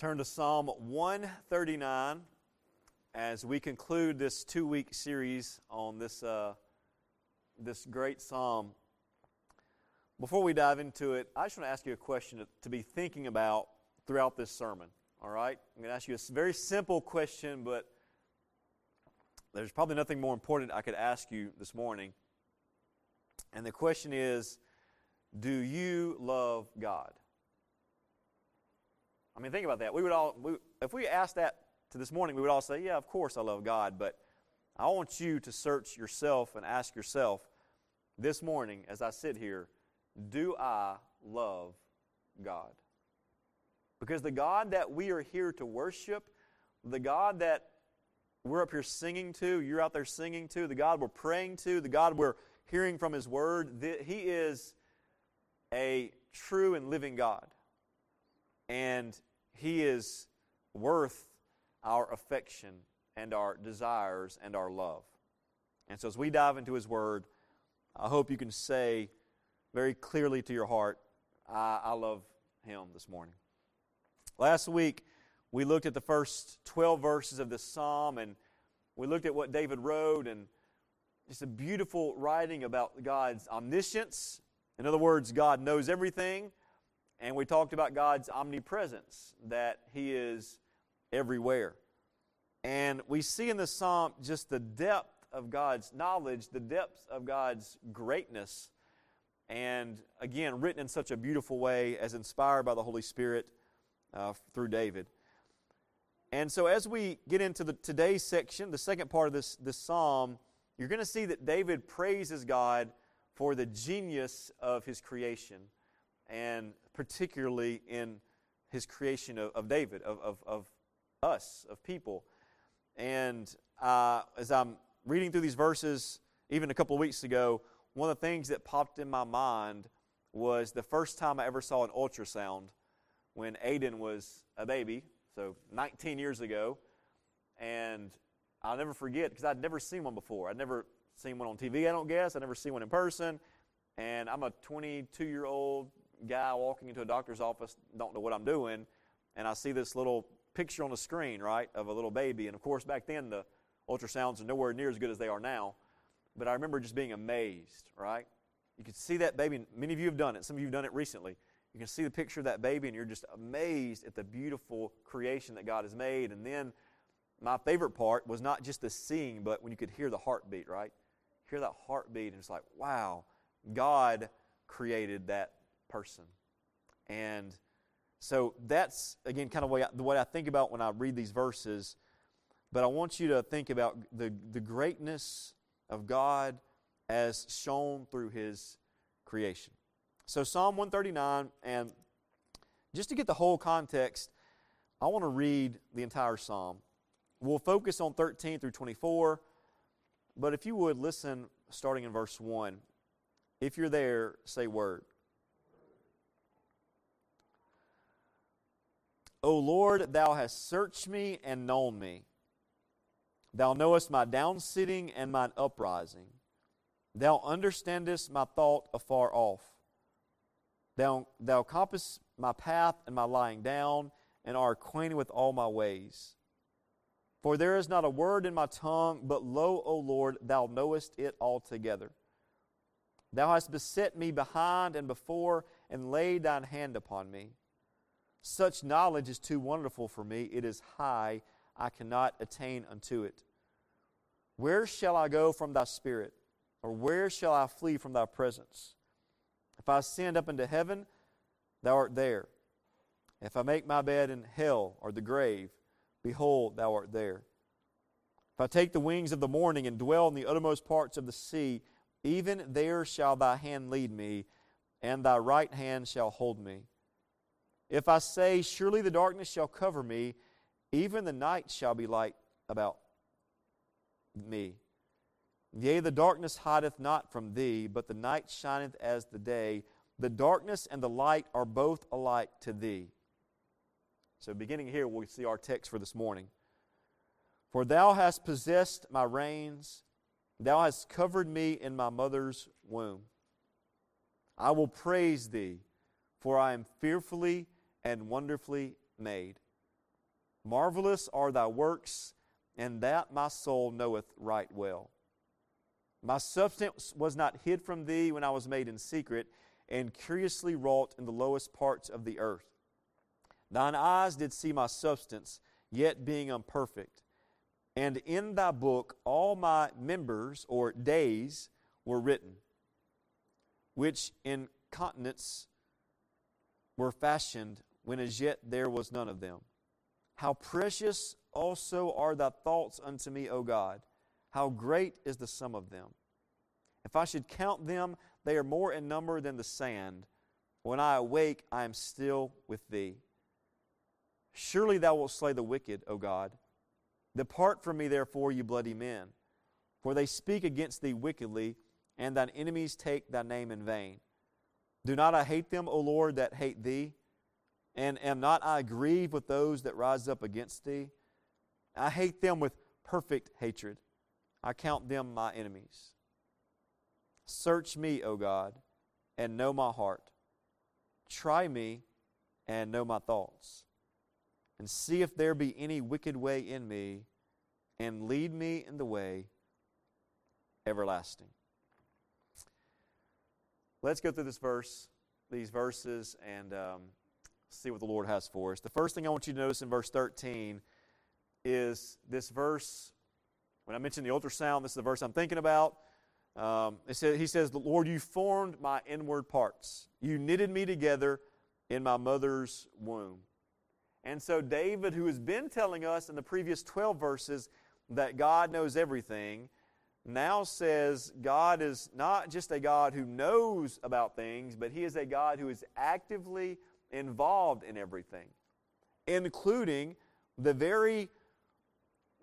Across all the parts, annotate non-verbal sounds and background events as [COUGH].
Turn to Psalm 139 as we conclude this two week series on this, uh, this great psalm. Before we dive into it, I just want to ask you a question to, to be thinking about throughout this sermon. All right? I'm going to ask you a very simple question, but there's probably nothing more important I could ask you this morning. And the question is Do you love God? I mean, think about that. We would all, we, if we asked that to this morning, we would all say, Yeah, of course I love God. But I want you to search yourself and ask yourself this morning as I sit here, do I love God? Because the God that we are here to worship, the God that we're up here singing to, you're out there singing to, the God we're praying to, the God we're hearing from His Word, He is a true and living God. And He is worth our affection and our desires and our love. And so as we dive into His Word, I hope you can say very clearly to your heart, I, I love Him this morning. Last week, we looked at the first 12 verses of this psalm and we looked at what David wrote and just a beautiful writing about God's omniscience. In other words, God knows everything. And we talked about God's omnipresence, that He is everywhere. And we see in the psalm just the depth of God's knowledge, the depth of God's greatness. And again, written in such a beautiful way as inspired by the Holy Spirit uh, through David. And so, as we get into the today's section, the second part of this, this psalm, you're going to see that David praises God for the genius of his creation, and particularly in his creation of, of David, of, of, of, us, of people. And uh, as I'm reading through these verses, even a couple of weeks ago, one of the things that popped in my mind was the first time I ever saw an ultrasound when Aiden was a baby, so 19 years ago. And I'll never forget because I'd never seen one before. I'd never seen one on TV, I don't guess. I'd never seen one in person. And I'm a 22 year old guy walking into a doctor's office, don't know what I'm doing, and I see this little picture on the screen, right, of a little baby. And of course, back then the ultrasounds are nowhere near as good as they are now. But I remember just being amazed, right? You could see that baby. Many of you have done it. Some of you have done it recently. You can see the picture of that baby, and you're just amazed at the beautiful creation that God has made. And then my favorite part was not just the seeing, but when you could hear the heartbeat, right? Hear that heartbeat, and it's like, wow, God created that person. And so that's, again, kind of the way I think about when I read these verses. But I want you to think about the, the greatness of God as shown through His creation. So, Psalm 139, and just to get the whole context, I want to read the entire psalm. We'll focus on 13 through 24, but if you would listen starting in verse 1. If you're there, say word. O Lord, thou hast searched me and known me. Thou knowest my downsitting and mine uprising. Thou understandest my thought afar off. Thou, thou compass my path and my lying down, and art acquainted with all my ways. For there is not a word in my tongue, but lo, O Lord, thou knowest it altogether. Thou hast beset me behind and before, and laid thine hand upon me. Such knowledge is too wonderful for me. It is high. I cannot attain unto it. Where shall I go from thy spirit? Or where shall I flee from thy presence? If I ascend up into heaven, thou art there. If I make my bed in hell or the grave, behold, thou art there. If I take the wings of the morning and dwell in the uttermost parts of the sea, even there shall thy hand lead me, and thy right hand shall hold me. If I say, Surely the darkness shall cover me, even the night shall be light about me. Yea, the darkness hideth not from thee, but the night shineth as the day. The darkness and the light are both alike to thee. So, beginning here, we see our text for this morning. For thou hast possessed my reins, thou hast covered me in my mother's womb. I will praise thee, for I am fearfully and wonderfully made. Marvelous are thy works, and that my soul knoweth right well. My substance was not hid from thee when I was made in secret, and curiously wrought in the lowest parts of the earth. Thine eyes did see my substance, yet being imperfect. And in thy book all my members, or days, were written, which in continents were fashioned, when as yet there was none of them. How precious also are thy thoughts unto me, O God! How great is the sum of them! If I should count them, they are more in number than the sand. When I awake, I am still with thee. Surely thou wilt slay the wicked, O God. Depart from me, therefore, you bloody men, for they speak against thee wickedly, and thine enemies take thy name in vain. Do not I hate them, O Lord, that hate thee? And am not I grieved with those that rise up against thee? I hate them with perfect hatred. I count them my enemies. Search me, O God, and know my heart. Try me and know my thoughts. And see if there be any wicked way in me, and lead me in the way everlasting. Let's go through this verse, these verses, and um, see what the Lord has for us. The first thing I want you to notice in verse 13 is this verse. When I mentioned the ultrasound, this is the verse I'm thinking about. Um, says, he says, Lord, you formed my inward parts. You knitted me together in my mother's womb. And so, David, who has been telling us in the previous 12 verses that God knows everything, now says God is not just a God who knows about things, but He is a God who is actively involved in everything, including the very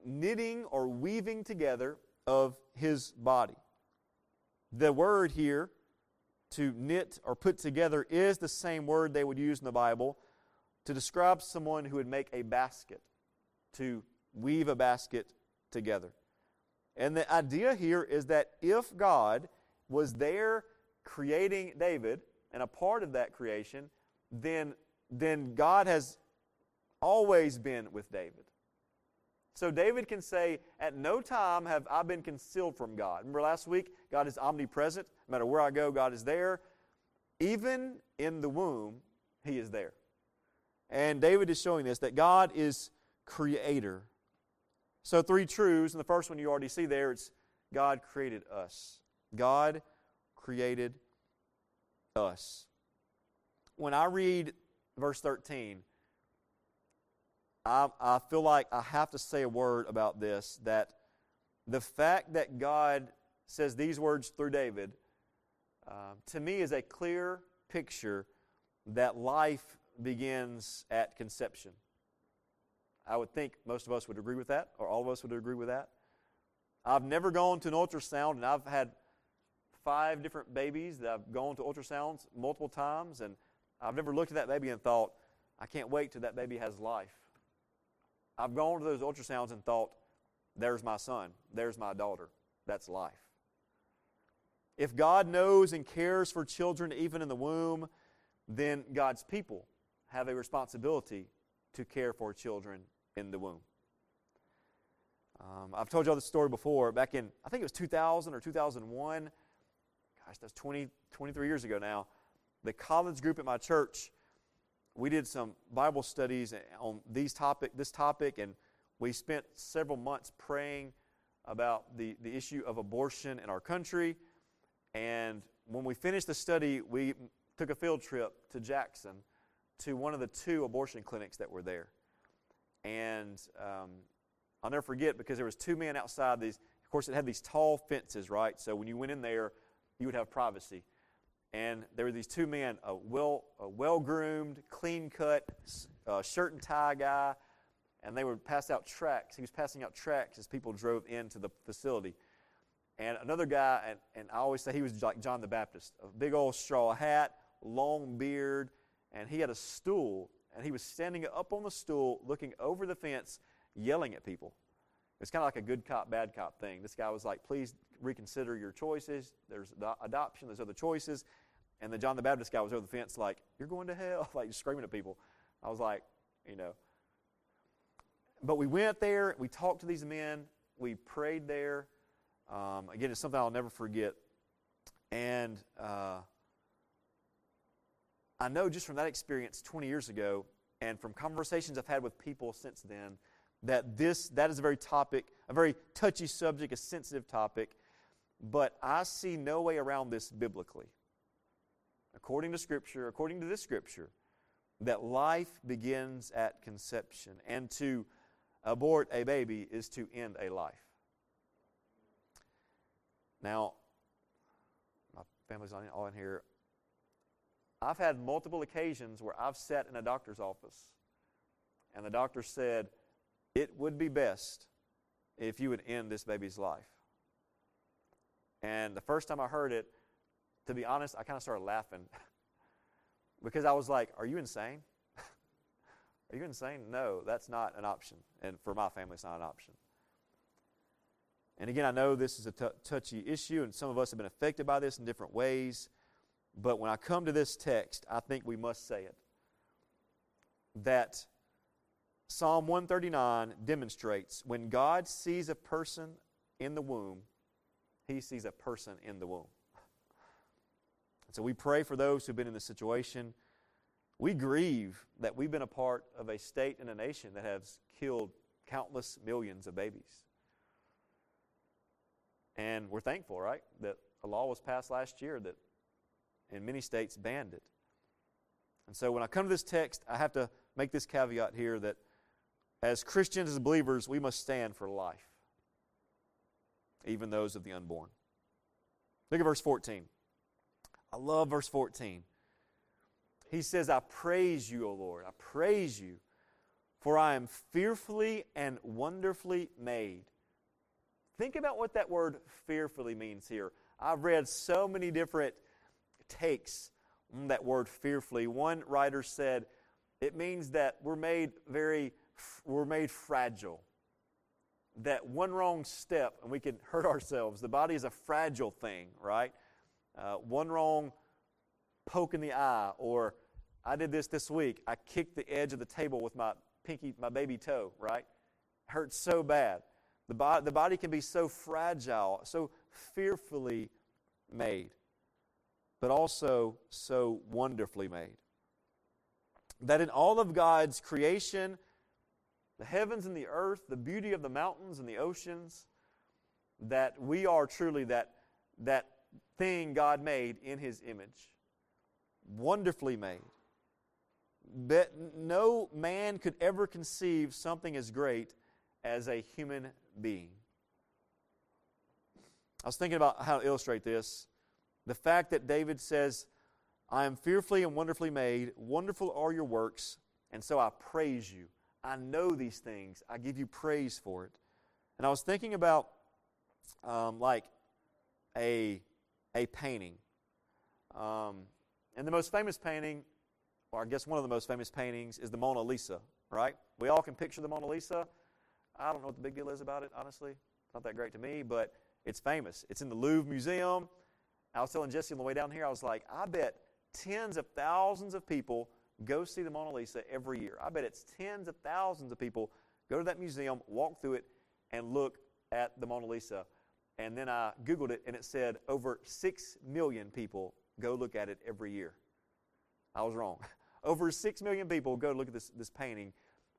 knitting or weaving together of His body. The word here to knit or put together is the same word they would use in the Bible to describe someone who would make a basket, to weave a basket together. And the idea here is that if God was there creating David and a part of that creation, then, then God has always been with David. So David can say, At no time have I been concealed from God. Remember last week, God is omnipresent. No matter where I go, God is there. Even in the womb, He is there. And David is showing this that God is creator. So, three truths, and the first one you already see there it's God created us. God created us. When I read verse 13, I, I feel like I have to say a word about this that the fact that God says these words through David, uh, to me, is a clear picture that life begins at conception. I would think most of us would agree with that, or all of us would agree with that. I've never gone to an ultrasound, and I've had five different babies that I've gone to ultrasounds multiple times, and I've never looked at that baby and thought, I can't wait till that baby has life. I've gone to those ultrasounds and thought, there's my son, there's my daughter. That's life. If God knows and cares for children even in the womb, then God's people have a responsibility to care for children in the womb. Um, I've told y'all this story before. Back in, I think it was 2000 or 2001. Gosh, that's 20, 23 years ago now. The college group at my church, we did some Bible studies on these topic, this topic, and we spent several months praying about the, the issue of abortion in our country. And when we finished the study, we took a field trip to Jackson to one of the two abortion clinics that were there. And um, I'll never forget because there was two men outside these. Of course, it had these tall fences, right? So when you went in there, you would have privacy. And there were these two men, a well, a well-groomed, clean-cut, uh, shirt and tie guy, and they would pass out tracts. He was passing out tracts as people drove into the facility. And another guy, and, and I always say he was like John the Baptist, a big old straw hat, long beard, and he had a stool, and he was standing up on the stool, looking over the fence, yelling at people. It's kind of like a good cop, bad cop thing. This guy was like, please reconsider your choices. There's adoption, there's other choices. And the John the Baptist guy was over the fence, like, you're going to hell, [LAUGHS] like screaming at people. I was like, you know, but we went there, we talked to these men, we prayed there. Um, again, it's something I'll never forget. And uh, I know just from that experience 20 years ago, and from conversations I've had with people since then, that this that is a very topic, a very touchy subject, a sensitive topic, but I see no way around this biblically. According to Scripture, according to this Scripture, that life begins at conception, and to abort a baby is to end a life. Now, my family's all in here. I've had multiple occasions where I've sat in a doctor's office and the doctor said, It would be best if you would end this baby's life. And the first time I heard it, to be honest, I kind of started laughing [LAUGHS] because I was like, Are you insane? [LAUGHS] Are you insane? No, that's not an option. And for my family, it's not an option. And again, I know this is a t- touchy issue, and some of us have been affected by this in different ways. But when I come to this text, I think we must say it that Psalm 139 demonstrates when God sees a person in the womb, he sees a person in the womb. And so we pray for those who've been in this situation. We grieve that we've been a part of a state and a nation that has killed countless millions of babies. And we're thankful, right, that a law was passed last year that in many states banned it. And so when I come to this text, I have to make this caveat here that as Christians, as believers, we must stand for life, even those of the unborn. Look at verse 14. I love verse 14. He says, I praise you, O Lord. I praise you, for I am fearfully and wonderfully made. Think about what that word fearfully means here. I've read so many different takes on that word fearfully. One writer said it means that we're made very, we're made fragile. That one wrong step and we can hurt ourselves. The body is a fragile thing, right? Uh, one wrong poke in the eye, or I did this this week. I kicked the edge of the table with my pinky, my baby toe, right? Hurts so bad. The body, the body can be so fragile, so fearfully made, but also so wonderfully made. That in all of God's creation, the heavens and the earth, the beauty of the mountains and the oceans, that we are truly that, that thing God made in His image. Wonderfully made. That no man could ever conceive something as great as a human being. I was thinking about how to illustrate this. The fact that David says, I am fearfully and wonderfully made, wonderful are your works, and so I praise you. I know these things, I give you praise for it. And I was thinking about um, like a, a painting. Um, and the most famous painting, or I guess one of the most famous paintings, is the Mona Lisa, right? We all can picture the Mona Lisa. I don't know what the big deal is about it, honestly. It's not that great to me, but it's famous. It's in the Louvre Museum. I was telling Jesse on the way down here, I was like, I bet tens of thousands of people go see the Mona Lisa every year. I bet it's tens of thousands of people go to that museum, walk through it, and look at the Mona Lisa. And then I Googled it, and it said over 6 million people go look at it every year. I was wrong. [LAUGHS] over 6 million people go look at this, this painting.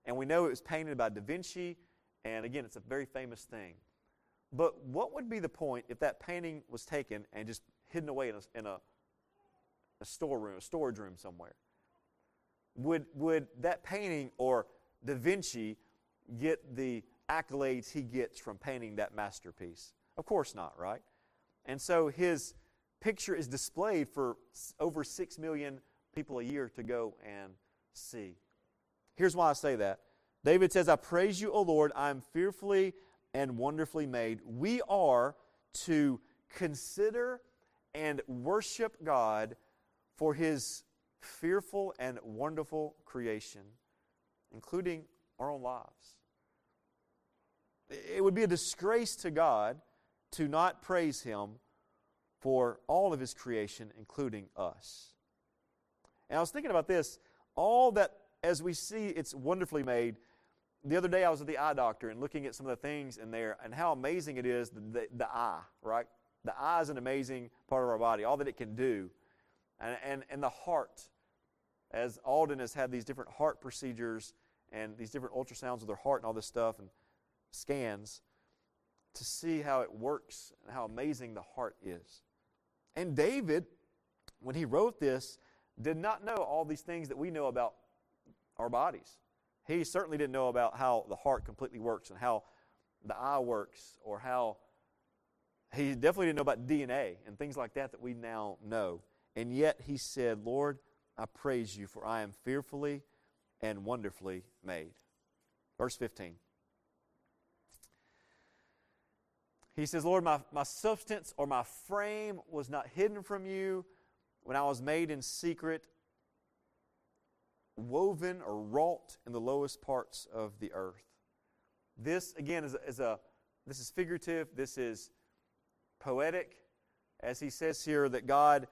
And we know it was painted by Da Vinci and again, it's a very famous thing. But what would be the point if that painting was taken and just hidden away in a, in a, a storeroom, a storage room somewhere? Would, would that painting or Da Vinci get the accolades he gets from painting that masterpiece? Of course not, right? And so his picture is displayed for over 6 million people a year to go and see. Here's why I say that David says, I praise you, O Lord. I am fearfully and wonderfully made. We are to consider and worship God for his fearful and wonderful creation, including our own lives. It would be a disgrace to God to not praise him for all of his creation, including us. And I was thinking about this all that, as we see it's wonderfully made, the other day I was at the eye doctor and looking at some of the things in there and how amazing it is the, the, the eye, right? The eye is an amazing part of our body, all that it can do. And, and, and the heart, as Alden has had these different heart procedures and these different ultrasounds of their heart and all this stuff and scans to see how it works and how amazing the heart is. And David, when he wrote this, did not know all these things that we know about our bodies. He certainly didn't know about how the heart completely works and how the eye works or how he definitely didn't know about DNA and things like that that we now know. And yet he said, Lord, I praise you, for I am fearfully and wonderfully made. Verse 15. He says, Lord, my, my substance or my frame was not hidden from you when I was made in secret, woven or wrought in the lowest parts of the earth. This, again, is is a this is figurative, this is poetic, as he says here that God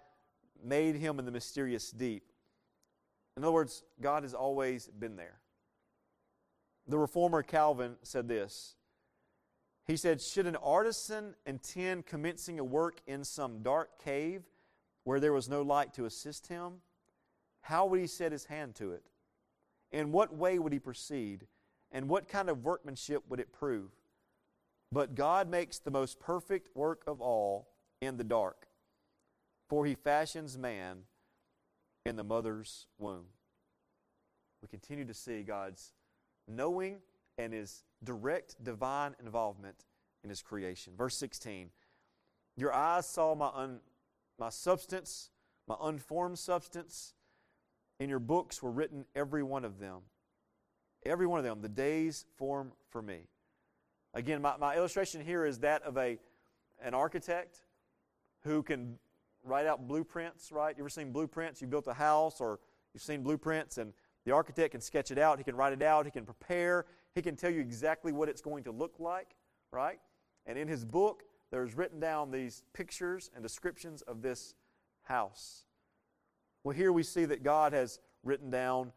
made him in the mysterious deep. In other words, God has always been there. The reformer Calvin said this he said, Should an artisan intend commencing a work in some dark cave where there was no light to assist him, how would he set his hand to it? In what way would he proceed? And what kind of workmanship would it prove? But God makes the most perfect work of all in the dark, for he fashions man in the mother's womb. We continue to see God's knowing and his direct divine involvement in his creation. Verse 16 Your eyes saw my, un, my substance, my unformed substance. In your books were written every one of them. Every one of them, the days form for me. Again, my, my illustration here is that of a, an architect who can write out blueprints, right? You ever seen blueprints? You built a house or you've seen blueprints and the architect can sketch it out, he can write it out, he can prepare, he can tell you exactly what it's going to look like, right? And in his book, there's written down these pictures and descriptions of this house. Well, here we see that God has written down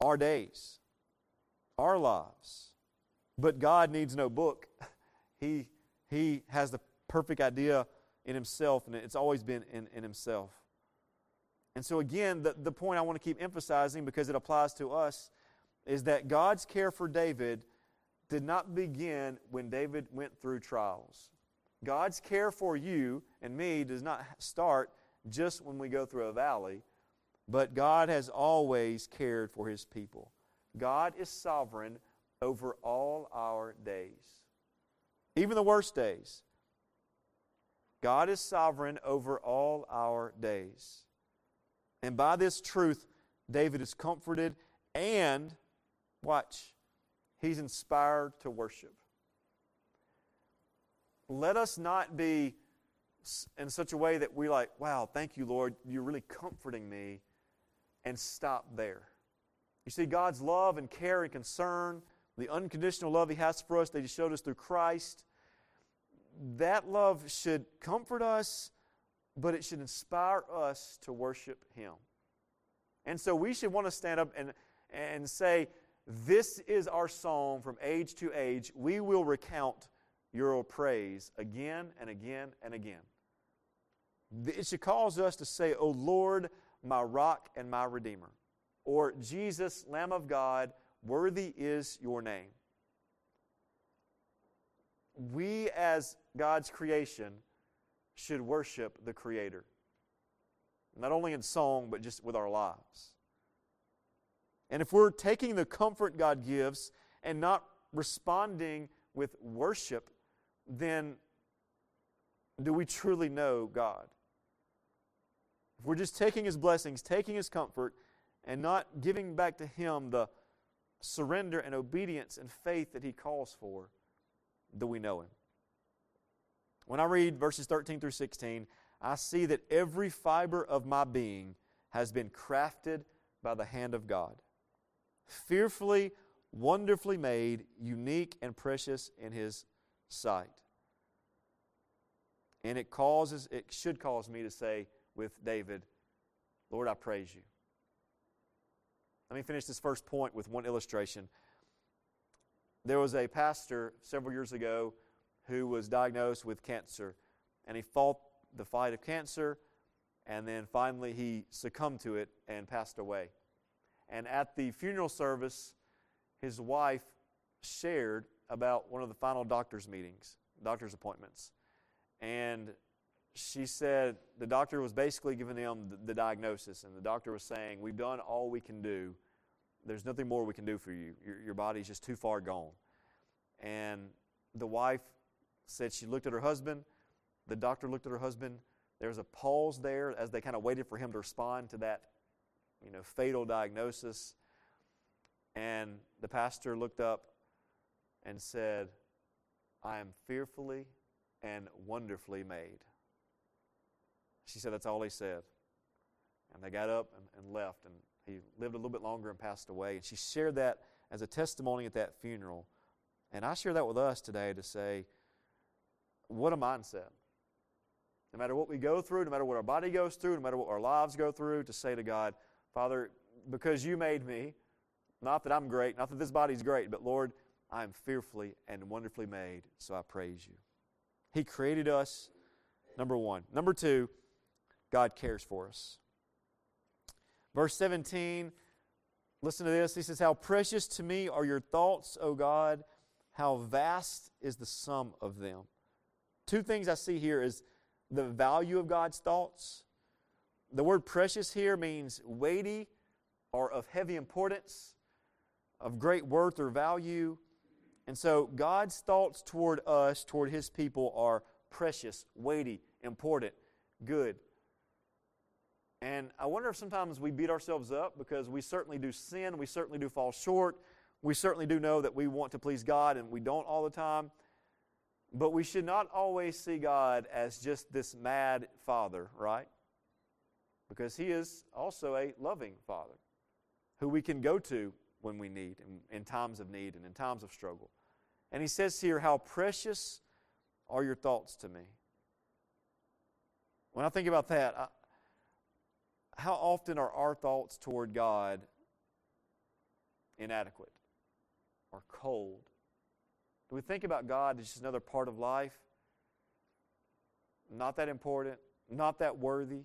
our days, our lives. But God needs no book. [LAUGHS] He, he has the perfect idea in himself, and it's always been in, in himself. And so, again, the, the point I want to keep emphasizing because it applies to us is that God's care for David did not begin when David went through trials. God's care for you and me does not start just when we go through a valley, but God has always cared for his people. God is sovereign over all our days, even the worst days. God is sovereign over all our days. And by this truth, David is comforted and Watch. He's inspired to worship. Let us not be in such a way that we like, wow, thank you, Lord, you're really comforting me, and stop there. You see, God's love and care and concern, the unconditional love He has for us that He showed us through Christ, that love should comfort us, but it should inspire us to worship Him. And so we should want to stand up and, and say, this is our song from age to age. We will recount your praise again and again and again. It should cause us to say, O Lord, my rock and my redeemer. Or, Jesus, Lamb of God, worthy is your name. We, as God's creation, should worship the Creator. Not only in song, but just with our lives. And if we're taking the comfort God gives and not responding with worship, then do we truly know God? If we're just taking His blessings, taking His comfort, and not giving back to Him the surrender and obedience and faith that He calls for, do we know Him? When I read verses 13 through 16, I see that every fiber of my being has been crafted by the hand of God fearfully, wonderfully made, unique, and precious in His sight. And it causes, it should cause me to say with David, Lord, I praise you. Let me finish this first point with one illustration. there was a pastor several years ago who was diagnosed with cancer, and he fought the fight of cancer, and then finally he succumbed to it and passed away. And at the funeral service, his wife shared about one of the final doctor's meetings, doctor's appointments. And she said the doctor was basically giving them the, the, diagnosis, and the doctor was saying, We've done all we can do. There's nothing more we can do for you. Your, your body's just too far gone. And the wife said she looked at her husband. The doctor looked at her husband. There was a pause there as they kind of waited for him to respond to that you know, fatal diagnosis. And the pastor looked up and said, I am fearfully and wonderfully made. She said that's all he said. And they got up and, and left, and he lived a little bit longer and passed away. And she shared that as a testimony at that funeral. And I share that with us today to say, what a mindset. No matter what we go through, no matter what our body goes through, no matter what our lives go through, to say to God, Father, because you made me, not that I'm great, not that this body's great, but Lord, I am fearfully and wonderfully made, so I praise you. He created us, number one. Number two, God cares for us. Verse 17, listen to this. He says, How precious to me are your thoughts, O God, how vast is the sum of them. Two things I see here is the value of God's thoughts the word precious here means weighty or of heavy importance, of great worth or value. And so God's thoughts toward us, toward His people, are precious, weighty, important, good. And I wonder if sometimes we beat ourselves up because we certainly do sin, we certainly do fall short, we certainly do know that we want to please God and we don't all the time. But we should not always see God as just this mad father, right? because He is also a loving Father who we can go to when we need, in, in times of need and in times of struggle. And He says here, How precious are your thoughts to me. When I think about that, I, how often are our thoughts toward God inadequate or cold? We think about God as just another part of life? Not that important, not that worthy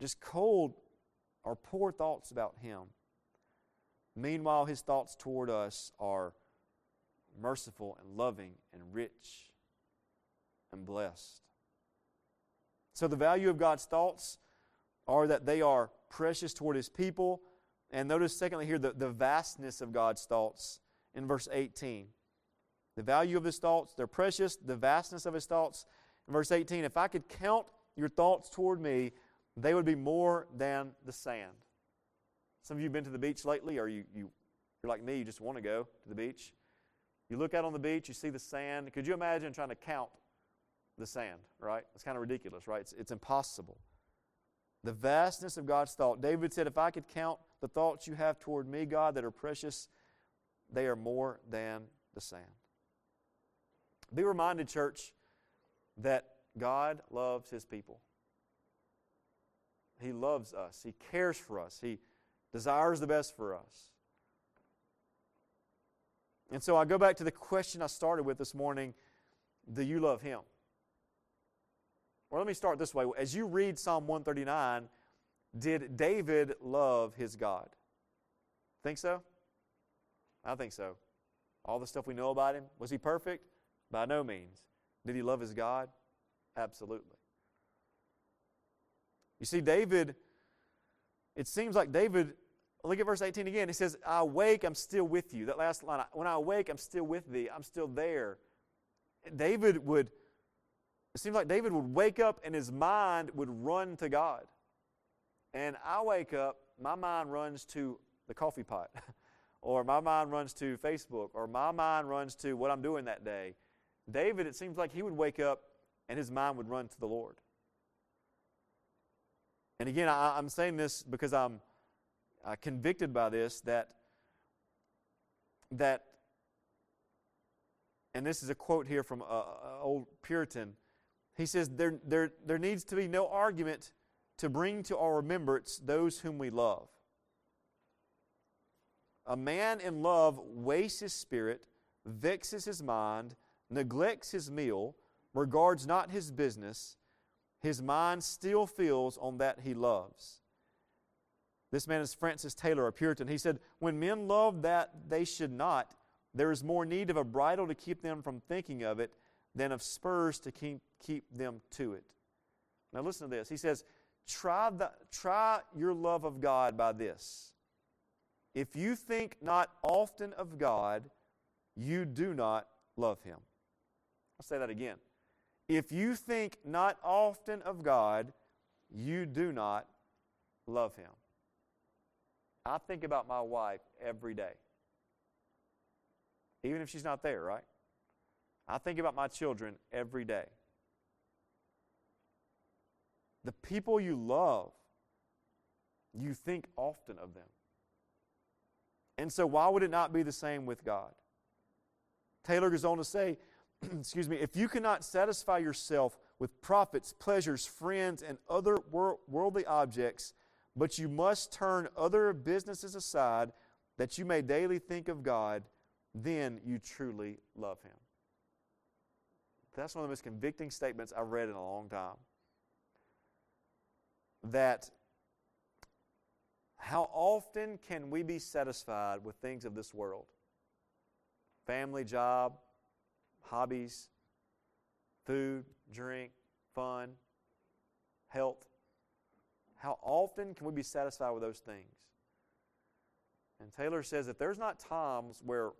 just cold or poor thoughts about Him. Meanwhile, His thoughts toward us are merciful and loving and rich and blessed. So, the value of God's thoughts are that they are precious toward His people. And notice, secondly, here the, the vastness of God's thoughts in verse 18. The value of His thoughts, they're precious. The vastness of His thoughts in verse 18. If I could count your thoughts toward me, they would be more than the sand. Some of you have been to the beach lately, or you, you, you're like me, you just want to go to the beach. You look out on the beach, you see the sand. Could you imagine trying to count the sand, right? It's kind of ridiculous, right? It's, it's impossible. The vastness of God's thought. David said, If I could count the thoughts you have toward me, God, that are precious, they are more than the sand. Be reminded, church, that God loves his people. He loves us. He cares for us. He desires the best for us. And so I go back to the question I started with this morning Do you love Him? Or let me start this way. As you read Psalm 139, did David love his God? Think so? I think so. All the stuff we know about him, was he perfect? By no means. Did he love his God? Absolutely. You see, David, it seems like David, look at verse 18 again. He says, I awake, I'm still with you. That last line, when I awake, I'm still with thee, I'm still there. David would, it seems like David would wake up and his mind would run to God. And I wake up, my mind runs to the coffee pot, [LAUGHS] or my mind runs to Facebook, or my mind runs to what I'm doing that day. David, it seems like he would wake up and his mind would run to the Lord. And again, I, am saying this because I'm uh, convicted by this that that and this is a quote here from an old Puritan. He says, there, there, there needs to be no argument to bring to our remembrance those whom we love. A man in love wastes his spirit, vexes his mind, neglects his meal, regards not his business, his mind still feels on that he loves. This man is Francis Taylor, a Puritan. He said, When men love that they should not, there is more need of a bridle to keep them from thinking of it than of spurs to keep, keep them to it. Now, listen to this. He says, try, the, try your love of God by this. If you think not often of God, you do not love Him. I'll say that again. If you think not often of God, you do not love Him. I think about my wife every day, even if she's not there, right? I think about my children every day. The people you love, you think often of them. And so, why would it not be the same with God? Taylor goes on to say, [CLEARS THROAT] excuse me, if you cannot satisfy yourself with profits, pleasures, friends, and other wor- worldly objects, but you must turn other businesses aside that you may daily think of God, then you truly love Him. That's one of the most convicting statements I've read in a long time. That how often can we be satisfied with things of this world? Family, job, hobbies, food, drink, fun, health. How often can we be satisfied with those things? And Taylor says that there's not times where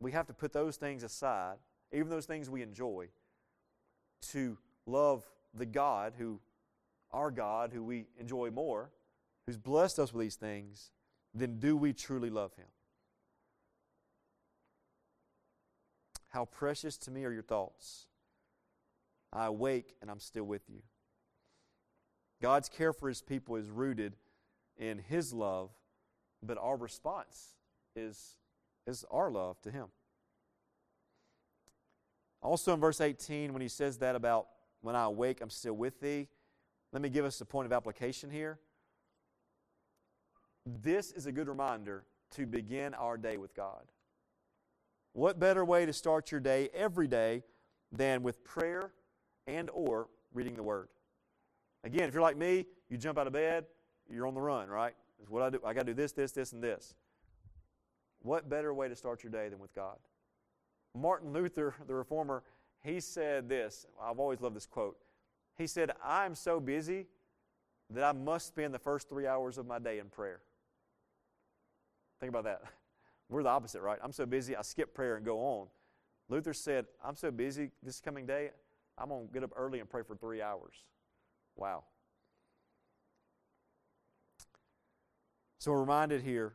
we have to put those things aside, even those things we enjoy, to love the God who, our God, who we enjoy more, who's blessed us with these things, then do we truly love Him? How precious to me are your thoughts. I awake and I'm still with you. God's care for His people is rooted in His love, but our response is, is our love to Him. Also in verse 18, when he says that about when I awake, I'm still with thee, let me give us a point of application here. This is a good reminder to begin our day with God. What better way to start your day every day than with prayer and or reading the word? Again, if you're like me, you jump out of bed, you're on the run, right? Is what I do. I got to do this, this, this, and this. What better way to start your day than with God? Martin Luther, the reformer, he said this. I've always loved this quote. He said, I'm so busy that I must spend the first three hours of my day in prayer. Think about that. [LAUGHS] We're the opposite, right? I'm so busy, I skip prayer and go on. Luther said, I'm so busy this coming day, I'm going to get up early and pray for three hours. Wow. So we're reminded here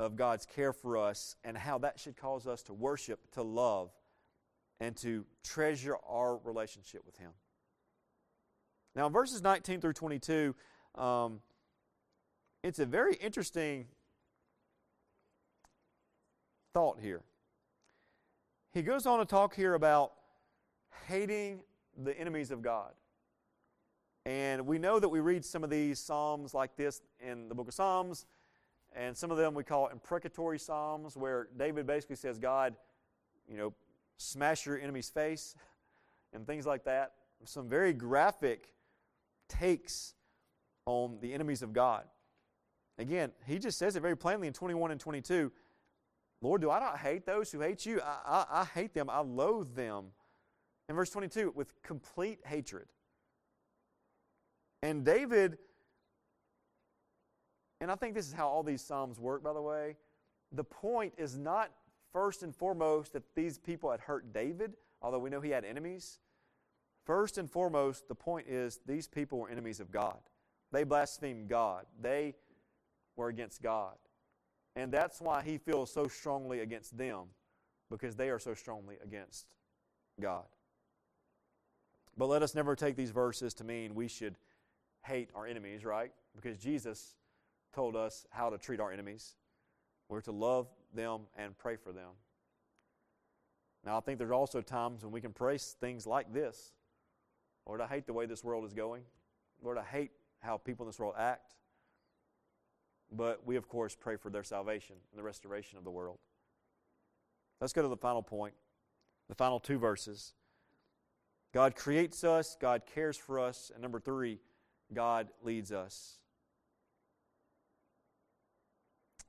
of God's care for us and how that should cause us to worship, to love, and to treasure our relationship with Him. Now, in verses 19 through 22, um, it's a very interesting thought here. He goes on to talk here about hating the enemies of God. And we know that we read some of these Psalms like this in the book of Psalms, and some of them we call imprecatory Psalms, where David basically says, God, you know, smash your enemy's face, [LAUGHS] and things like that. Some very graphic takes on the enemies of God. Again, he just says it very plainly in 21 and 22 Lord, do I not hate those who hate you? I, I, I hate them, I loathe them. In verse 22, with complete hatred. And David, and I think this is how all these Psalms work, by the way. The point is not first and foremost that these people had hurt David, although we know he had enemies. First and foremost, the point is these people were enemies of God. They blasphemed God, they were against God. And that's why he feels so strongly against them, because they are so strongly against God. But let us never take these verses to mean we should hate our enemies, right? Because Jesus told us how to treat our enemies. We're to love them and pray for them. Now, I think there's also times when we can pray things like this Lord, I hate the way this world is going. Lord, I hate how people in this world act. But we, of course, pray for their salvation and the restoration of the world. Let's go to the final point, the final two verses. God creates us, God cares for us, and number three, God leads us.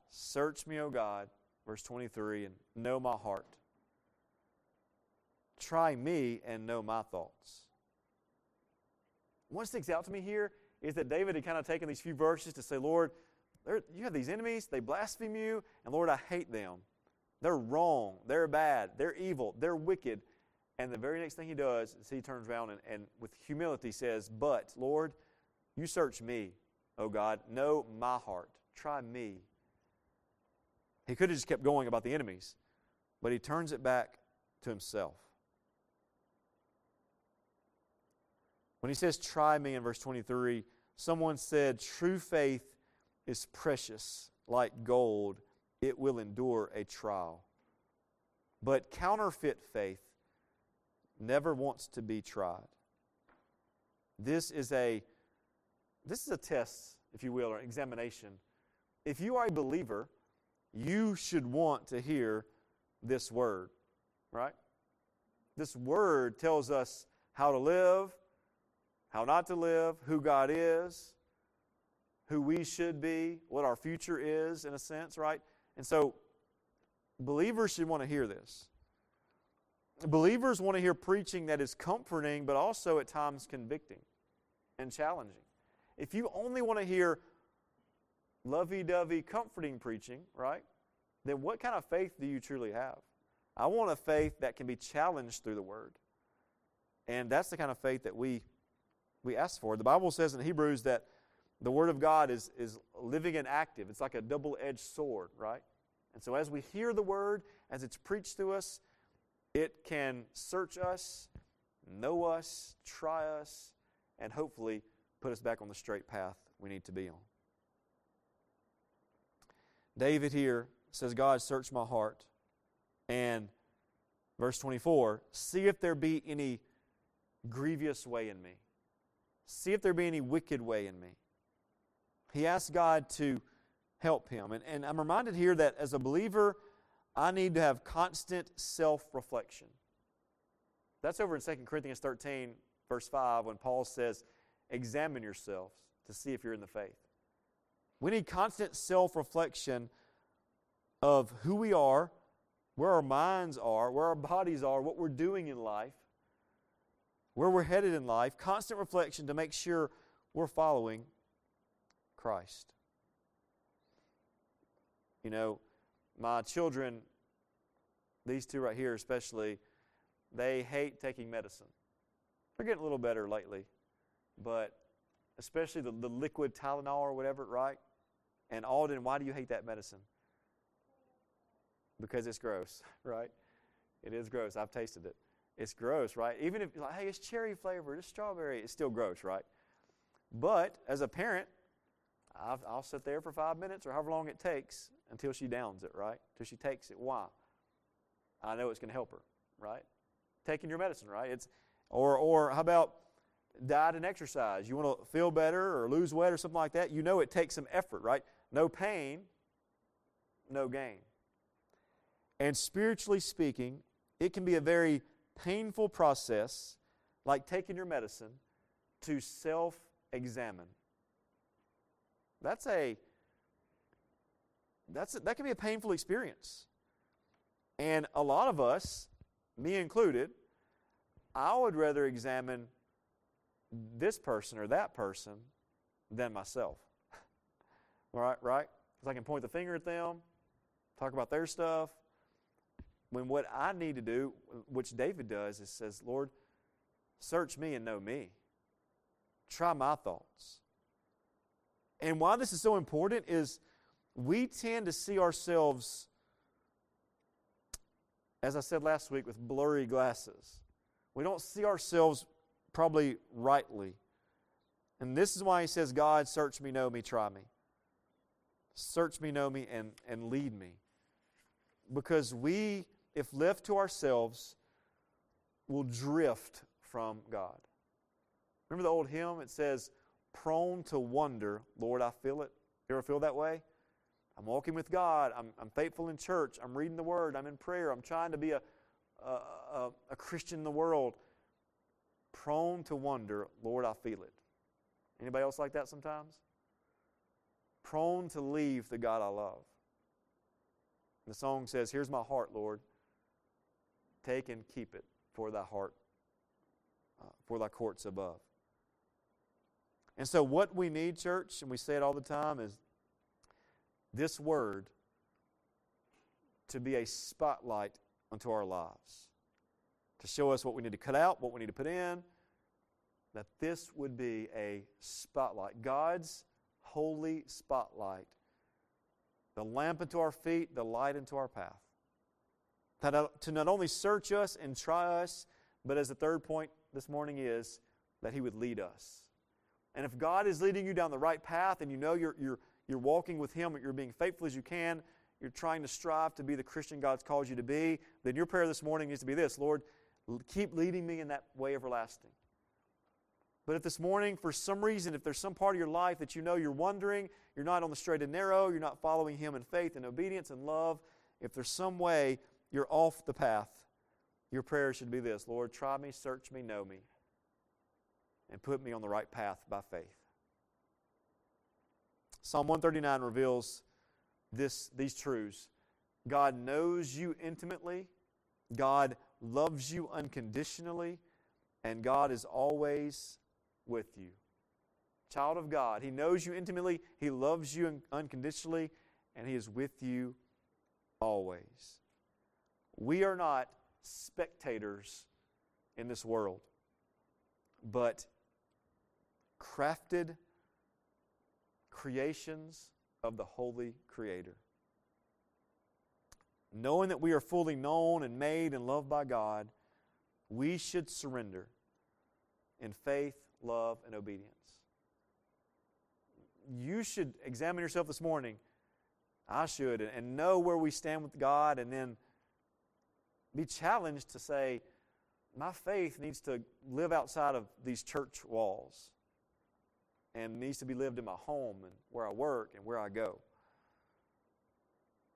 Search me, O God, verse 23, and know my heart. Try me and know my thoughts. What sticks out to me here is that David had kind of taken these few verses to say, Lord, you have these enemies, they blaspheme you, and Lord, I hate them. They're wrong, they're bad, they're evil, they're wicked. And the very next thing he does is he turns around and, and with humility says, But, Lord, you search me, O God, know my heart, try me. He could have just kept going about the enemies, but he turns it back to himself. When he says, Try me in verse 23, someone said, True faith is precious, like gold, it will endure a trial. But counterfeit faith never wants to be tried. This is a this is a test, if you will, or examination. If you are a believer, you should want to hear this word, right? This word tells us how to live, how not to live, who God is, who we should be, what our future is, in a sense, right? And so, believers should want to hear this. Believers want to hear preaching that is comforting, but also at times convicting and challenging. If you only want to hear lovey dovey, comforting preaching, right, then what kind of faith do you truly have? I want a faith that can be challenged through the Word. And that's the kind of faith that we, we ask for. The Bible says in Hebrews that the Word of God is, is living and active. It's like a double edged sword, right? And so as we hear the Word, as it's preached to us, it can search us, know us, try us, and hopefully put us back on the straight path we need to be on. David here says, God, search my heart. And verse 24, see if there be any grievous way in me. See if there be any wicked way in me. He asked God to help him. And, and I'm reminded here that as a believer, I need to have constant self reflection. That's over in 2 Corinthians 13, verse 5, when Paul says, Examine yourselves to see if you're in the faith. We need constant self reflection of who we are, where our minds are, where our bodies are, what we're doing in life, where we're headed in life. Constant reflection to make sure we're following Christ. You know, my children, these two right here especially, they hate taking medicine. They're getting a little better lately, but especially the, the liquid Tylenol or whatever, right? And Alden, why do you hate that medicine? Because it's gross, [LAUGHS] right? It is gross. I've tasted it. It's gross, right? Even if, like, hey, it's cherry flavored, it's strawberry, it's still gross, right? But as a parent, I'll, I'll sit there for five minutes or however long it takes until she downs it, right? Until she takes it. Why? I know it's going to help her, right? Taking your medicine, right? It's or or how about diet and exercise? You want to feel better or lose weight or something like that? You know it takes some effort, right? No pain, no gain. And spiritually speaking, it can be a very painful process, like taking your medicine, to self examine. That's a that's a, that can be a painful experience. And a lot of us, me included, I would rather examine this person or that person than myself. [LAUGHS] right, right? Because I can point the finger at them, talk about their stuff. When what I need to do, which David does, is says, Lord, search me and know me. Try my thoughts. And why this is so important is we tend to see ourselves, as I said last week, with blurry glasses. We don't see ourselves probably rightly. And this is why he says, God, search me, know me, try me. Search me, know me, and, and lead me. Because we, if left to ourselves, will drift from God. Remember the old hymn? It says, prone to wonder. Lord, I feel it. You ever feel that way? I'm walking with God. I'm, I'm faithful in church. I'm reading the Word. I'm in prayer. I'm trying to be a, a, a, a Christian in the world. Prone to wonder, Lord, I feel it. Anybody else like that sometimes? Prone to leave the God I love. The song says, Here's my heart, Lord. Take and keep it for thy heart, uh, for thy courts above. And so, what we need, church, and we say it all the time, is this word to be a spotlight unto our lives, to show us what we need to cut out, what we need to put in, that this would be a spotlight, God's holy spotlight, the lamp unto our feet, the light unto our path. That, to not only search us and try us, but as the third point this morning is, that He would lead us. And if God is leading you down the right path and you know you're, you're, you're walking with Him, you're being faithful as you can, you're trying to strive to be the Christian God's called you to be, then your prayer this morning needs to be this Lord, keep leading me in that way everlasting. But if this morning, for some reason, if there's some part of your life that you know you're wondering, you're not on the straight and narrow, you're not following Him in faith and obedience and love, if there's some way you're off the path, your prayer should be this Lord, try me, search me, know me, and put me on the right path by faith. Psalm 139 reveals this, these truths. God knows you intimately, God loves you unconditionally, and God is always with you. Child of God, He knows you intimately, He loves you unconditionally, and He is with you always. We are not spectators in this world, but crafted creations of the Holy Creator. Knowing that we are fully known and made and loved by God, we should surrender in faith, love, and obedience. You should examine yourself this morning. I should, and know where we stand with God, and then be challenged to say, my faith needs to live outside of these church walls and needs to be lived in my home and where I work and where I go.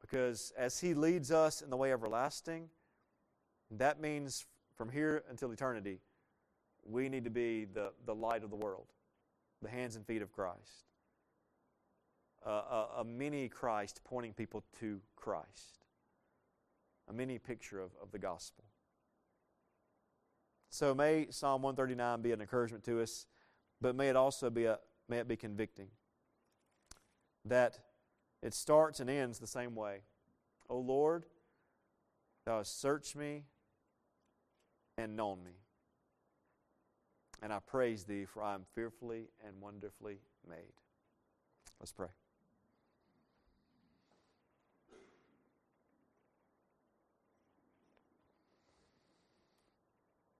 Because as He leads us in the way everlasting, that means from here until eternity, we need to be the, the light of the world, the hands and feet of Christ. Uh, a, a mini Christ pointing people to Christ a mini picture of, of the gospel. So may Psalm 139 be an encouragement to us, but may it also be a may it be convicting. That it starts and ends the same way. O Lord, thou hast searched me and known me. And I praise thee, for I am fearfully and wonderfully made. Let's pray.